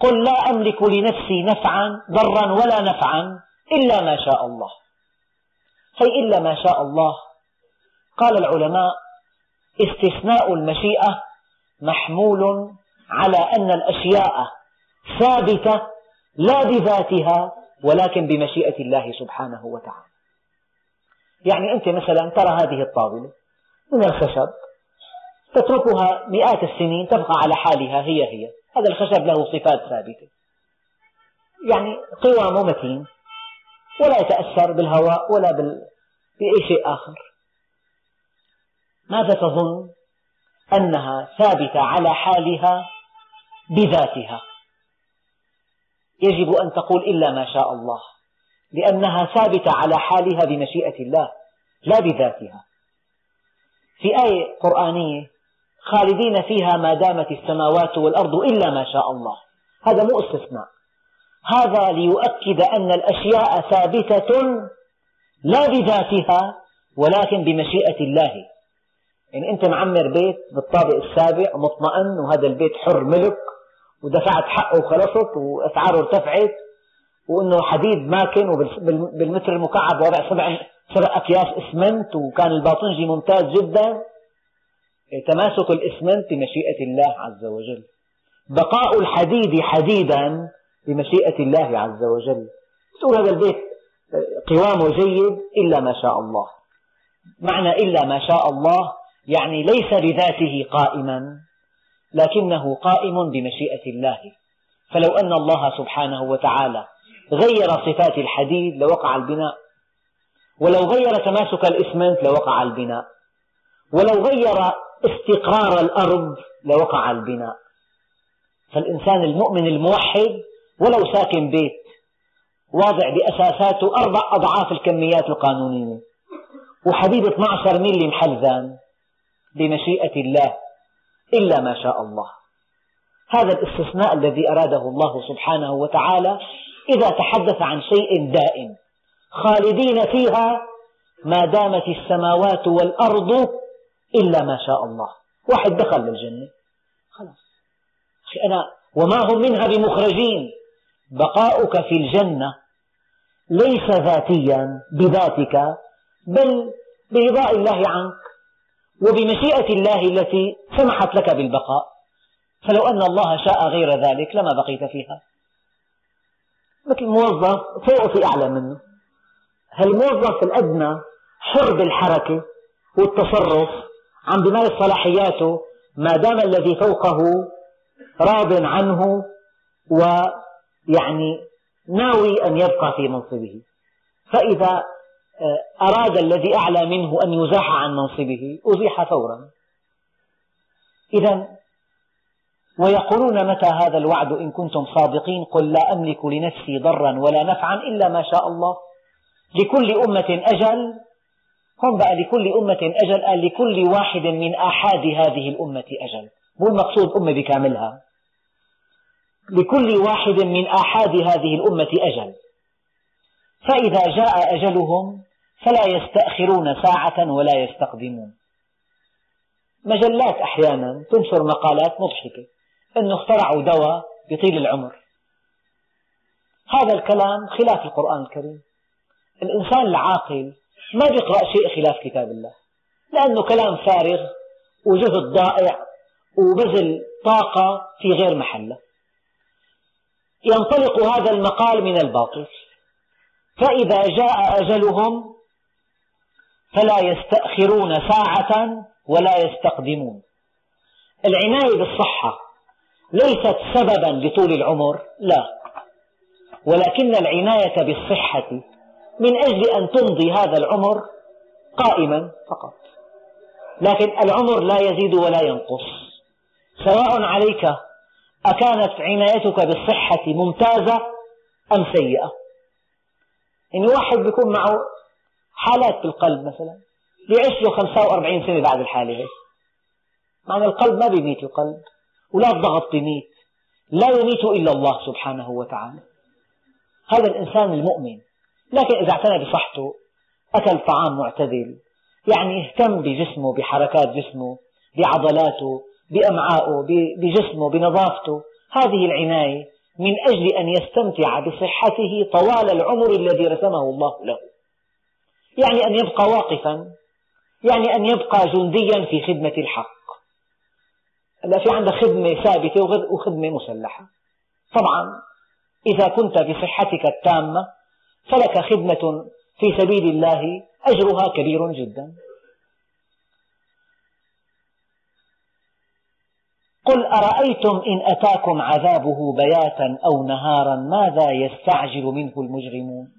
قل لا أملك لنفسي نفعا ضرا ولا نفعا إلا ما شاء الله. هي إلا ما شاء الله. قال العلماء استثناء المشيئة محمول على أن الأشياء ثابتة لا بذاتها ولكن بمشيئة الله سبحانه وتعالى. يعني أنت مثلا ترى هذه الطاولة من الخشب تتركها مئات السنين تبقى على حالها هي هي. هذا الخشب له صفات ثابتة. يعني قوامه متين ولا يتأثر بالهواء ولا بأي شيء آخر. ماذا تظن أنها ثابتة على حالها بذاتها. يجب أن تقول إلا ما شاء الله لأنها ثابتة على حالها بمشيئة الله لا بذاتها. في آية قرآنية خالدين فيها ما دامت السماوات والأرض إلا ما شاء الله. هذا مو استثناء. هذا ليؤكد أن الأشياء ثابتة لا بذاتها ولكن بمشيئة الله. يعني أنت معمر بيت بالطابق السابع مطمئن وهذا البيت حر ملك ودفعت حقه وخلصت وأسعاره ارتفعت وأنه حديد ماكن وبالمتر المكعب وضع سبع سبع أكياس إسمنت وكان الباطنجي ممتاز جدا. تماسك الإسمنت بمشيئة الله عز وجل. بقاء الحديد حديدا بمشيئة الله عز وجل. تقول هذا البيت قوامه جيد إلا ما شاء الله. معنى إلا ما شاء الله يعني ليس بذاته قائما لكنه قائم بمشيئة الله. فلو أن الله سبحانه وتعالى غير صفات الحديد لوقع البناء. ولو غير تماسك الإسمنت لوقع البناء. ولو غير استقرار الأرض لوقع البناء. فالإنسان المؤمن الموحد ولو ساكن بيت واضع بأساساته أربع أضعاف الكميات القانونية. وحديد 12 ميلي محلزان. بمشيئة الله إلا ما شاء الله. هذا الاستثناء الذي أراده الله سبحانه وتعالى إذا تحدث عن شيء دائم. خالدين فيها ما دامت السماوات والأرض إلا ما شاء الله. واحد دخل للجنة. خلاص. أنا وما هم منها بمخرجين. بقاؤك في الجنة ليس ذاتيا بذاتك بل برضاء الله عنك. وبمشيئة الله التي سمحت لك بالبقاء. فلو أن الله شاء غير ذلك لما بقيت فيها. مثل موظف فوقه في أعلى منه. هالموظف الأدنى حر بالحركة والتصرف عم بمارس صلاحياته ما دام الذي فوقه راض عنه ويعني ناوي أن يبقى في منصبه؟ فإذا أراد الذي أعلى منه أن يزاح عن منصبه أزيح فورا. إذا ويقولون متى هذا الوعد إن كنتم صادقين؟ قل لا أملك لنفسي ضرا ولا نفعا إلا ما شاء الله. لكل أمة أجل هم بقى لكل أمة أجل قال لكل واحد من آحاد هذه الأمة أجل. مو المقصود أمة بكاملها. لكل واحد من آحاد هذه الأمة أجل. فإذا جاء أجلهم فلا يستأخرون ساعة ولا يستقدمون. مجلات أحيانا تنشر مقالات مضحكة. أنه اخترعوا دواء يطيل العمر. هذا الكلام خلاف القرآن الكريم. الإنسان العاقل ما يقرأ شيء خلاف كتاب الله. لأنه كلام فارغ وجهد ضائع وبذل طاقة في غير محله. ينطلق هذا المقال من الباطل. فإذا جاء أجلهم فلا يستأخرون ساعة ولا يستقدمون. العناية بالصحة ليست سببا لطول العمر لا. ولكن العناية بالصحة من أجل أن تمضي هذا العمر قائما فقط. لكن العمر لا يزيد ولا ينقص. سواء عليك أكانت عنايتك بالصحة ممتازة أم سيئة؟ يعني واحد بيكون معه حالات بالقلب مثلا بيعيش له 45 سنة بعد الحالة هي معنى القلب ما بيميت القلب ولا الضغط بيميت لا يميت إلا الله سبحانه وتعالى. هذا الإنسان المؤمن. لكن إذا اعتنى بصحته أكل طعام معتدل يعني اهتم بجسمه بحركات جسمه بعضلاته بأمعائه بجسمه بنظافته هذه العناية من أجل أن يستمتع بصحته طوال العمر الذي رسمه الله له. يعني أن يبقى واقفا يعني أن يبقى جنديا في خدمة الحق. هلا في عندك خدمة ثابتة وخدمة مسلحة. طبعا إذا كنت بصحتك التامة فلك خدمة في سبيل الله أجرها كبير جدا. قل أرأيتم إن أتاكم عذابه بياتا أو نهارا ماذا يستعجل منه المجرمون؟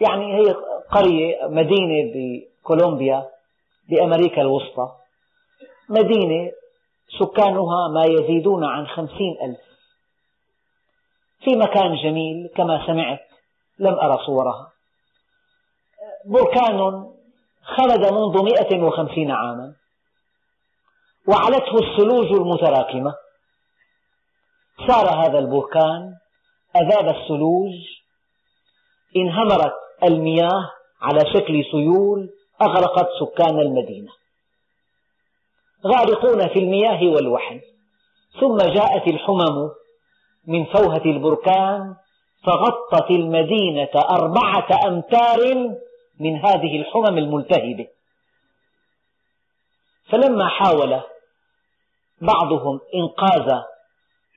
يعني هي قرية مدينة بكولومبيا بأمريكا الوسطى. مدينة سكانها ما يزيدون عن خمسين ألف. في مكان جميل كما سمعت لم أرى صورها. بركان خلد منذ مئة وخمسين عاما. وعلته الثلوج المتراكمة. سار هذا البركان أذاب الثلوج انهمرت المياه على شكل سيول أغرقت سكان المدينة. غارقون في المياه والوحل ثم جاءت الحمم من فوهة البركان فغطت المدينة أربعة أمتار من هذه الحمم الملتهبة. فلما حاول بعضهم إنقاذ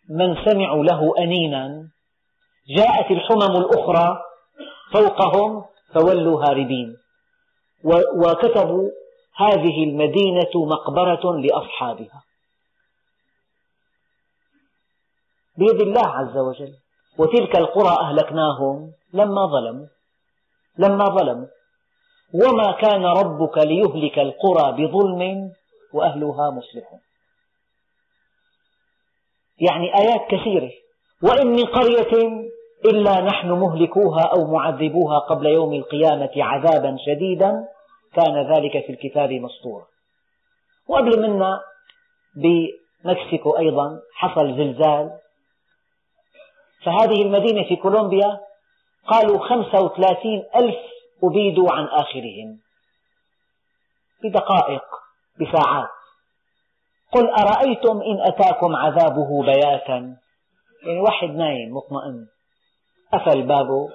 من سمعوا له أنينا جاءت الحمم الأخرى فوقهم فولوا هاربين وكتبوا هذه المدينة مقبرة لأصحابها. بيد الله عز وجل. وتلك القرى أهلكناهم لما ظلموا. لما ظلموا. وما كان ربك ليهلك القرى بظلم وأهلها مصلحون. يعني آيات كثيرة. وإن من قرية إلا نحن مهلكوها أو معذبوها قبل يوم القيامة عذابا شديدا كان ذلك في الكتاب مسطورا. وقبل منا مكسيكو أيضا حصل زلزال. فهذه المدينة في كولومبيا قالوا خمسة وثلاثين ألف أبيدوا عن آخرهم. بدقائق. بساعات. قل أرأيتم إن أتاكم عذابه بياتا؟ يعني واحد نايم مطمئن. قفل بابه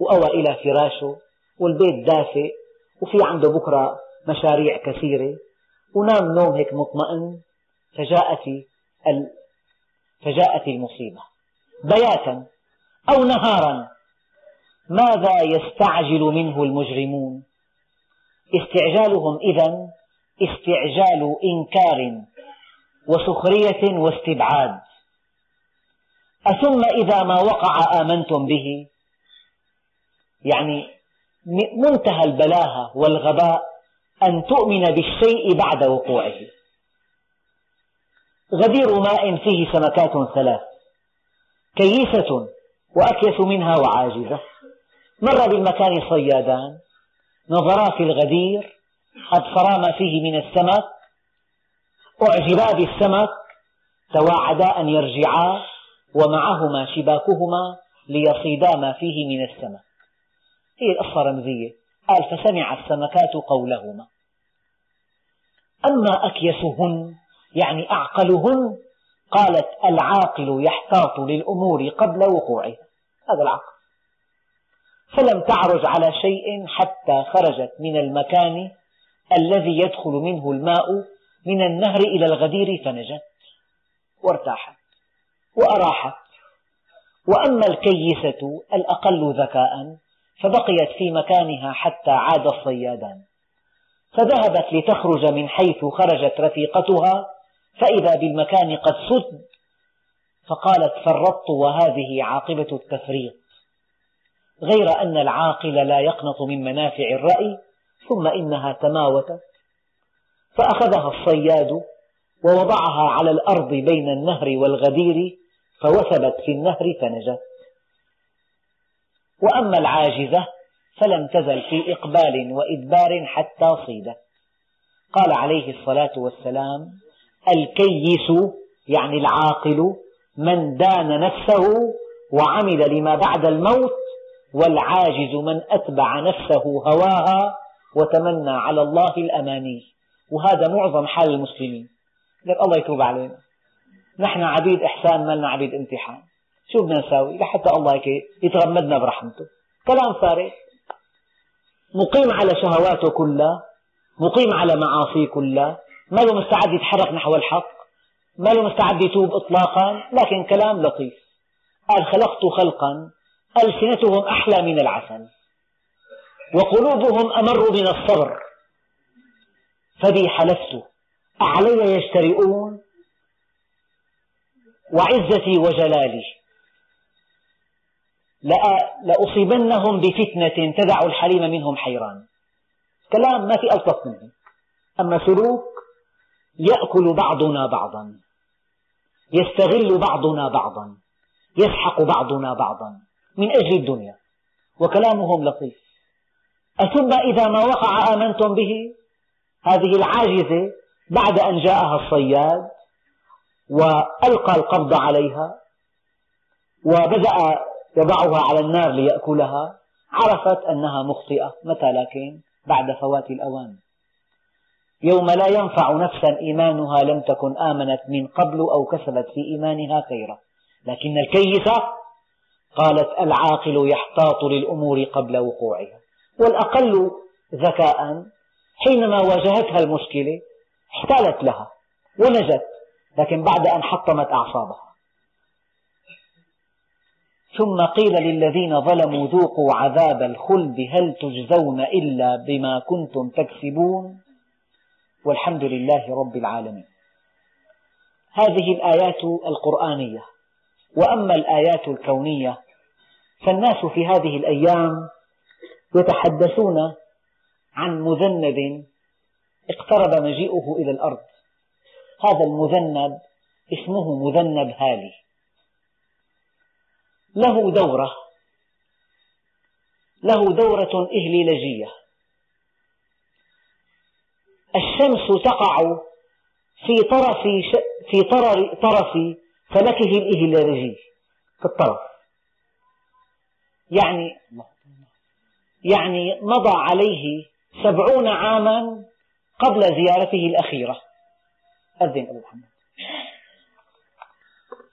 وأوى إلى فراشه والبيت دافئ وفي عنده بكرة مشاريع كثيرة ونام نوم هيك مطمئن. فجاءت. فجاءت المصيبة. بياتا أو نهارا ماذا يستعجل منه المجرمون؟ استعجالهم إذا استعجال إنكار وسخرية واستبعاد. أثم إذا ما وقع آمنتم به. يعني منتهى البلاهة والغباء أن تؤمن بالشيء بعد وقوعه. غدير ماء فيه سمكات ثلاث كيسة وأكيس منها وعاجزة. مر بالمكان صيادان نظرا في الغدير أبصرا ما فيه من السمك أعجبا بالسمك تواعدا أن يرجعا ومعهما شباكهما ليصيدا ما فيه من السمك. هي القصة رمزية. قال فسمع السمكات قولهما. أما أكيسهن يعني أعقلهن قالت العاقل يحتاط للأمور قبل وقوعها. هذا العقل. فلم تعرج على شيء حتى خرجت من المكان الذي يدخل منه الماء من النهر إلى الغدير فنجت وارتاحت وأراحت وأما الكيسة الأقل ذكاء فبقيت في مكانها حتى عاد الصيادان فذهبت لتخرج من حيث خرجت رفيقتها فإذا بالمكان قد سد فقالت فرطت وهذه عاقبة التفريط. غير أن العاقل لا يقنط من منافع الرأي ثم إنها تماوتت فأخذها الصياد ووضعها على الأرض بين النهر والغدير فوثبت في النهر فنجت. وأما العاجزة فلم تزل في إقبال وإدبار حتى صيدت قال عليه الصلاة والسلام الكيس يعني العاقل من دان نفسه وعمل لما بعد الموت والعاجز من أتبع نفسه هواها وتمنى على الله الأماني. وهذا معظم حال المسلمين. الله يتوب علينا. نحن عبيد إحسان ما لنا عبيد امتحان. شو بدنا نساوي؟ لحتى الله هيك يتغمدنا برحمته. كلام فارغ. مقيم على شهواته كلها. مقيم على معاصيه كلها. ما له مستعد يتحرك نحو الحق. ما له مستعد يتوب إطلاقا. لكن كلام لطيف. قال خلقت خلقا. ألسنتهم أحلى من العسل. وقلوبهم أمر من الصبر. فبي حلفت أعلي يجترئون وعزتي وجلالي. لأصيبنهم بفتنة تدع الحليم منهم حيران. كلام ما في ألطف منه. أما سلوك يأكل بعضنا بعضا. يستغل بعضنا بعضا. يسحق بعضنا بعضا. من أجل الدنيا. وكلامهم لطيف. أثم إذا ما وقع آمنتم به؟ هذه العاجزة بعد أن جاءها الصياد وألقى القبض عليها وبدأ يضعها على النار ليأكلها عرفت أنها مخطئة. متى لكن؟ بعد فوات الأوان. يوم لا ينفع نفسا إيمانها لم تكن آمنت من قبل أو كسبت في إيمانها خيرا. لكن الكيسة قالت العاقل يحتاط للأمور قبل وقوعها. والأقل ذكاء حينما واجهتها المشكلة احتالت لها ونجت لكن بعد أن حطمت أعصابها. ثم قيل للذين ظلموا ذوقوا عذاب الخلد هل تجزون إلا بما كنتم تكسبون؟ والحمد لله رب العالمين. هذه الآيات القرآنية وأما الآيات الكونية فالناس في هذه الأيام يتحدثون عن مذنب اقترب مجيئه إلى الأرض. هذا المذنب اسمه مذنب هالي. له دورة له دورة إهليلجية الشمس تقع في طرف في طرف فلكه الإهلالجي في الطرف. يعني يعني مضى عليه سبعون عاما قبل زيارته الأخيرة. أذن أبو محمد.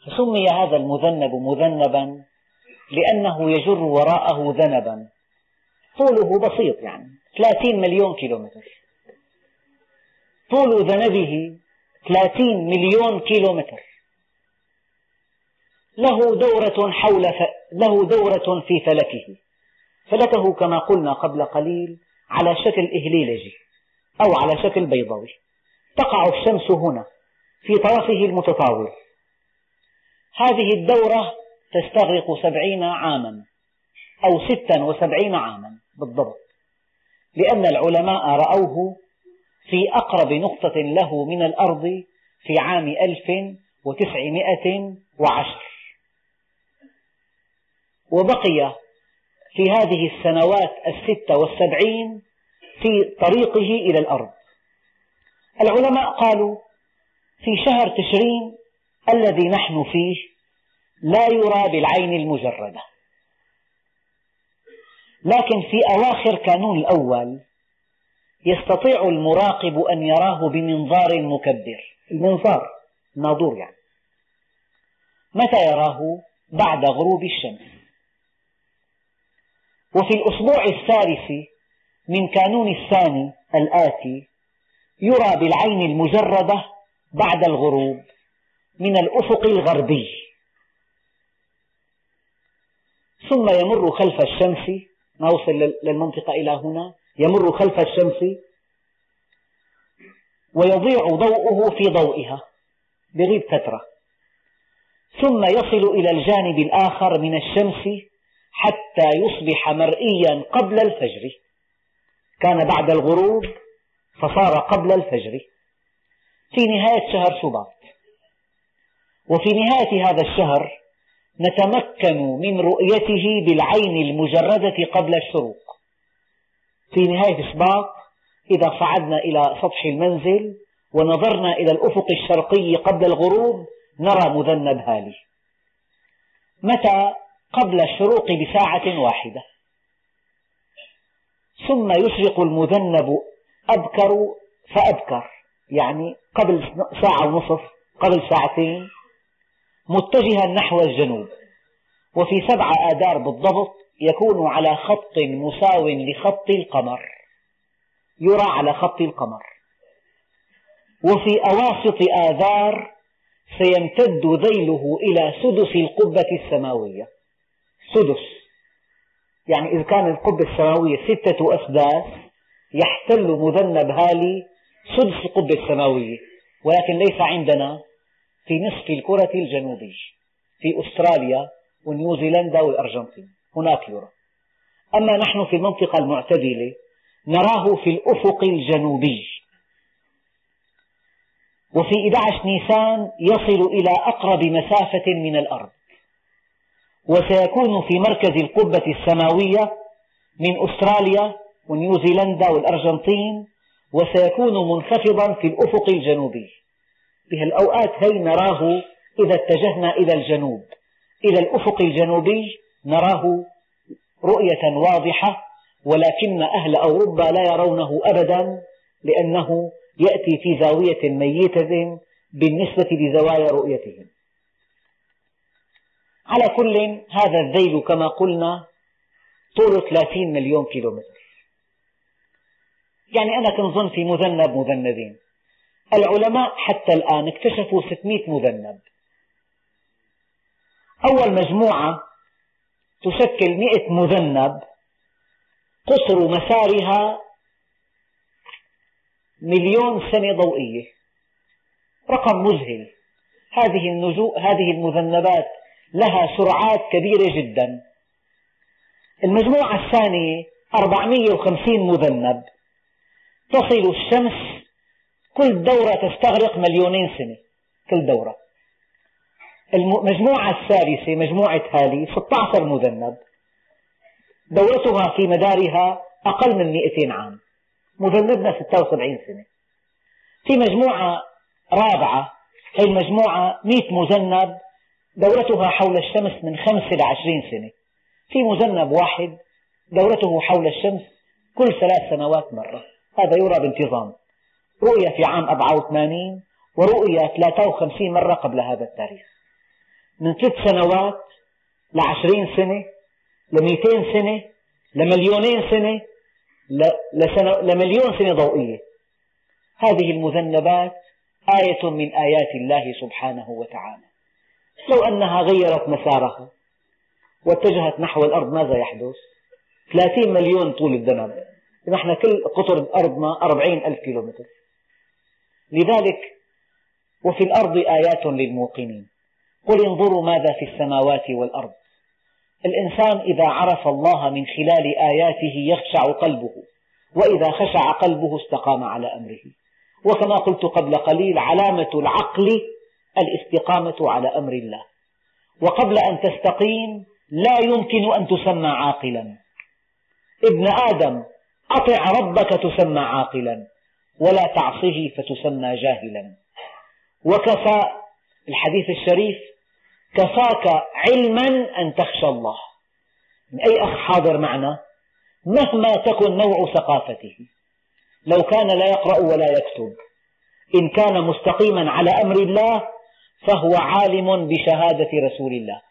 فسمي هذا المذنب مذنبا لأنه يجر وراءه ذنبا. طوله بسيط يعني 30 مليون كيلومتر. طول ذنبه 30 مليون كيلومتر. له دورة حول ف... له دورة في فلكه. فلكه كما قلنا قبل قليل على شكل إهليلجي أو على شكل بيضاوي تقع الشمس هنا في طرفه المتطاول. هذه الدورة تستغرق سبعين عاما أو ستا وسبعين عاما بالضبط لأن العلماء رأوه في أقرب نقطة له من الأرض في عام ألف وتسعمائة وعشر. وبقي في هذه السنوات الستة والسبعين في طريقه إلى الأرض. العلماء قالوا في شهر تشرين الذي نحن فيه لا يرى بالعين المجردة. لكن في أواخر كانون الأول يستطيع المراقب أن يراه بمنظار مكبر. المنظار ناظور يعني. متى يراه؟ بعد غروب الشمس. وفي الأسبوع الثالث من كانون الثاني الآتي يرى بالعين المجردة بعد الغروب من الأفق الغربي. ثم يمر خلف الشمس ما وصل للمنطقة إلى هنا يمر خلف الشمس ويضيع ضوءه في ضوئها بغيب فترة. ثم يصل إلى الجانب الآخر من الشمس حتى يصبح مرئيا قبل الفجر. كان بعد الغروب فصار قبل الفجر. في نهاية شهر شباط. وفي نهاية هذا الشهر نتمكن من رؤيته بالعين المجردة قبل الشروق. في نهاية شباط إذا صعدنا إلى سطح المنزل ونظرنا إلى الأفق الشرقي قبل الغروب نرى مذنب هالي. متى قبل الشروق بساعة واحدة. ثم يشرق المذنب أبكر فأبكر. يعني قبل ساعة ونصف قبل ساعتين. متجها نحو الجنوب. وفي سبع آذار بالضبط يكون على خط مساو لخط القمر. يرى على خط القمر. وفي أواسط آذار سيمتد ذيله إلى سدس القبة السماوية. سدس. يعني إذا كان القبة السماوية ستة أسداس يحتل مذنب هالي سدس القبة السماوية. ولكن ليس عندنا في نصف الكرة الجنوبي في أستراليا ونيوزيلندا والأرجنتين. هناك يرى أما نحن في المنطقة المعتدلة نراه في الأفق الجنوبي وفي 11 نيسان يصل إلى أقرب مسافة من الأرض. وسيكون في مركز القبة السماوية من أستراليا ونيوزيلندا والأرجنتين وسيكون منخفضا في الأفق الجنوبي. بهالأوقات هي نراه إذا اتجهنا إلى الجنوب. إلى الأفق الجنوبي نراه رؤية واضحة ولكن أهل أوروبا لا يرونه أبدا لأنه يأتي في زاوية ميتة بالنسبة لزوايا رؤيتهم. على كل هذا الذيل كما قلنا طوله 30 مليون كيلومتر. يعني أنا كنت ظن في مذنب مذنبين. العلماء حتى الآن اكتشفوا 600 مذنب. أول مجموعة تشكل 100 مذنب قصر مسارها مليون سنة ضوئية. رقم مذهل. هذه النجوم هذه المذنبات لها سرعات كبيرة جدا. المجموعة الثانية 450 مذنب. تصل الشمس كل دورة تستغرق مليونين سنة. كل دورة. المجموعة الثالثة مجموعة هالي 16 مذنب. دورتها في مدارها أقل من 200 عام. مذنبنا 76 سنة. في مجموعة رابعة هي المجموعة مئة مذنب. دورتها حول الشمس من خمس إلى عشرين سنة. في مذنب واحد دورته حول الشمس كل ثلاث سنوات مرة. هذا يرى بانتظام. رؤية في عام 84 ورؤية 53 مرة قبل هذا التاريخ. من ست سنوات لعشرين سنة لمئتين سنة لمليونين سنة لمليون سنة ضوئية. هذه المذنبات آية من آيات الله سبحانه وتعالى. لو أنها غيرت مسارها واتجهت نحو الأرض ماذا يحدث؟ 30 مليون طول الذنب نحن كل قطر أرضنا 40 ألف كيلومتر. لذلك وفي الأرض آيات للموقنين. قل انظروا ماذا في السماوات والأرض. الإنسان إذا عرف الله من خلال آياته يخشع قلبه وإذا خشع قلبه استقام على أمره. وكما قلت قبل قليل علامة العقل الاستقامة على أمر الله. وقبل أن تستقيم لا يمكن أن تسمى عاقلا. ابن آدم أطع ربك تسمى عاقلا ولا تعصه فتسمى جاهلا. وكفى الحديث الشريف كفاك علما أن تخشى الله. أي أخ حاضر معنا؟ مهما تكن نوع ثقافته. لو كان لا يقرأ ولا يكتب. إن كان مستقيما على أمر الله فهو عالم بشهادة رسول الله.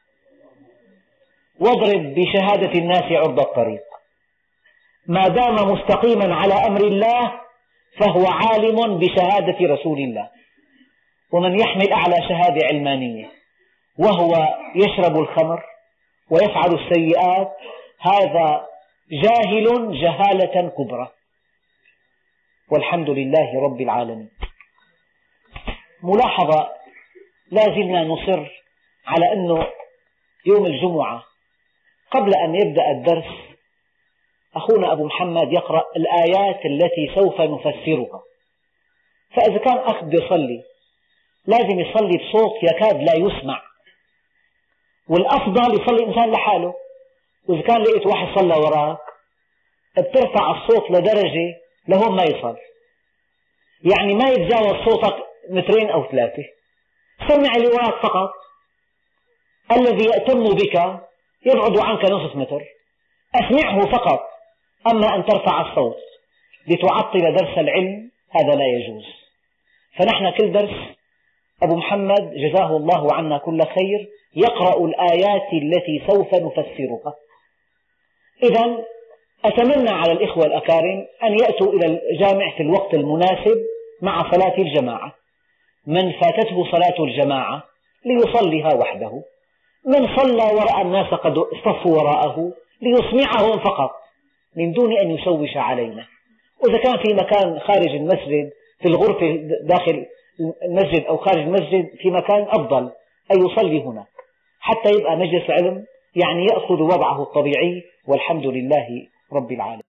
واضرب بشهادة الناس عرض الطريق. ما دام مستقيما على أمر الله فهو عالم بشهادة رسول الله. ومن يحمل أعلى شهادة علمانية وهو يشرب الخمر ويفعل السيئات هذا جاهل جهالة كبرى. والحمد لله رب العالمين. ملاحظة لا زلنا نصر على أنه يوم الجمعة قبل أن يبدأ الدرس أخونا أبو محمد يقرأ الآيات التي سوف نفسرها. فإذا كان أخ يصلي لازم يصلي بصوت يكاد لا يسمع. والأفضل يصلي الإنسان لحاله. وإذا كان لقيت واحد صلى وراك بترفع الصوت لدرجة لهون ما يصل يعني ما يتجاوز صوتك مترين أو ثلاثة. سمع وراك فقط. الذي يأتم بك يبعد عنك نصف متر. أسمعه فقط. أما أن ترفع الصوت لتعطل درس العلم هذا لا يجوز. فنحن كل درس أبو محمد جزاه الله عنا كل خير يقرأ الآيات التي سوف نفسرها. إذا أتمنى على الإخوة الأكارم أن يأتوا إلى الجامع في الوقت المناسب مع صلاة الجماعة. من فاتته صلاة الجماعة ليصليها وحده. من صلى ورأى الناس قد اصطفوا وراءه ليسمعهم فقط من دون أن يشوش علينا. وإذا كان في مكان خارج المسجد في الغرفة داخل المسجد أو خارج المسجد في مكان أفضل أن يصلي هناك. حتى يبقى مجلس علم يعني يأخذ وضعه الطبيعي والحمد لله رب العالمين.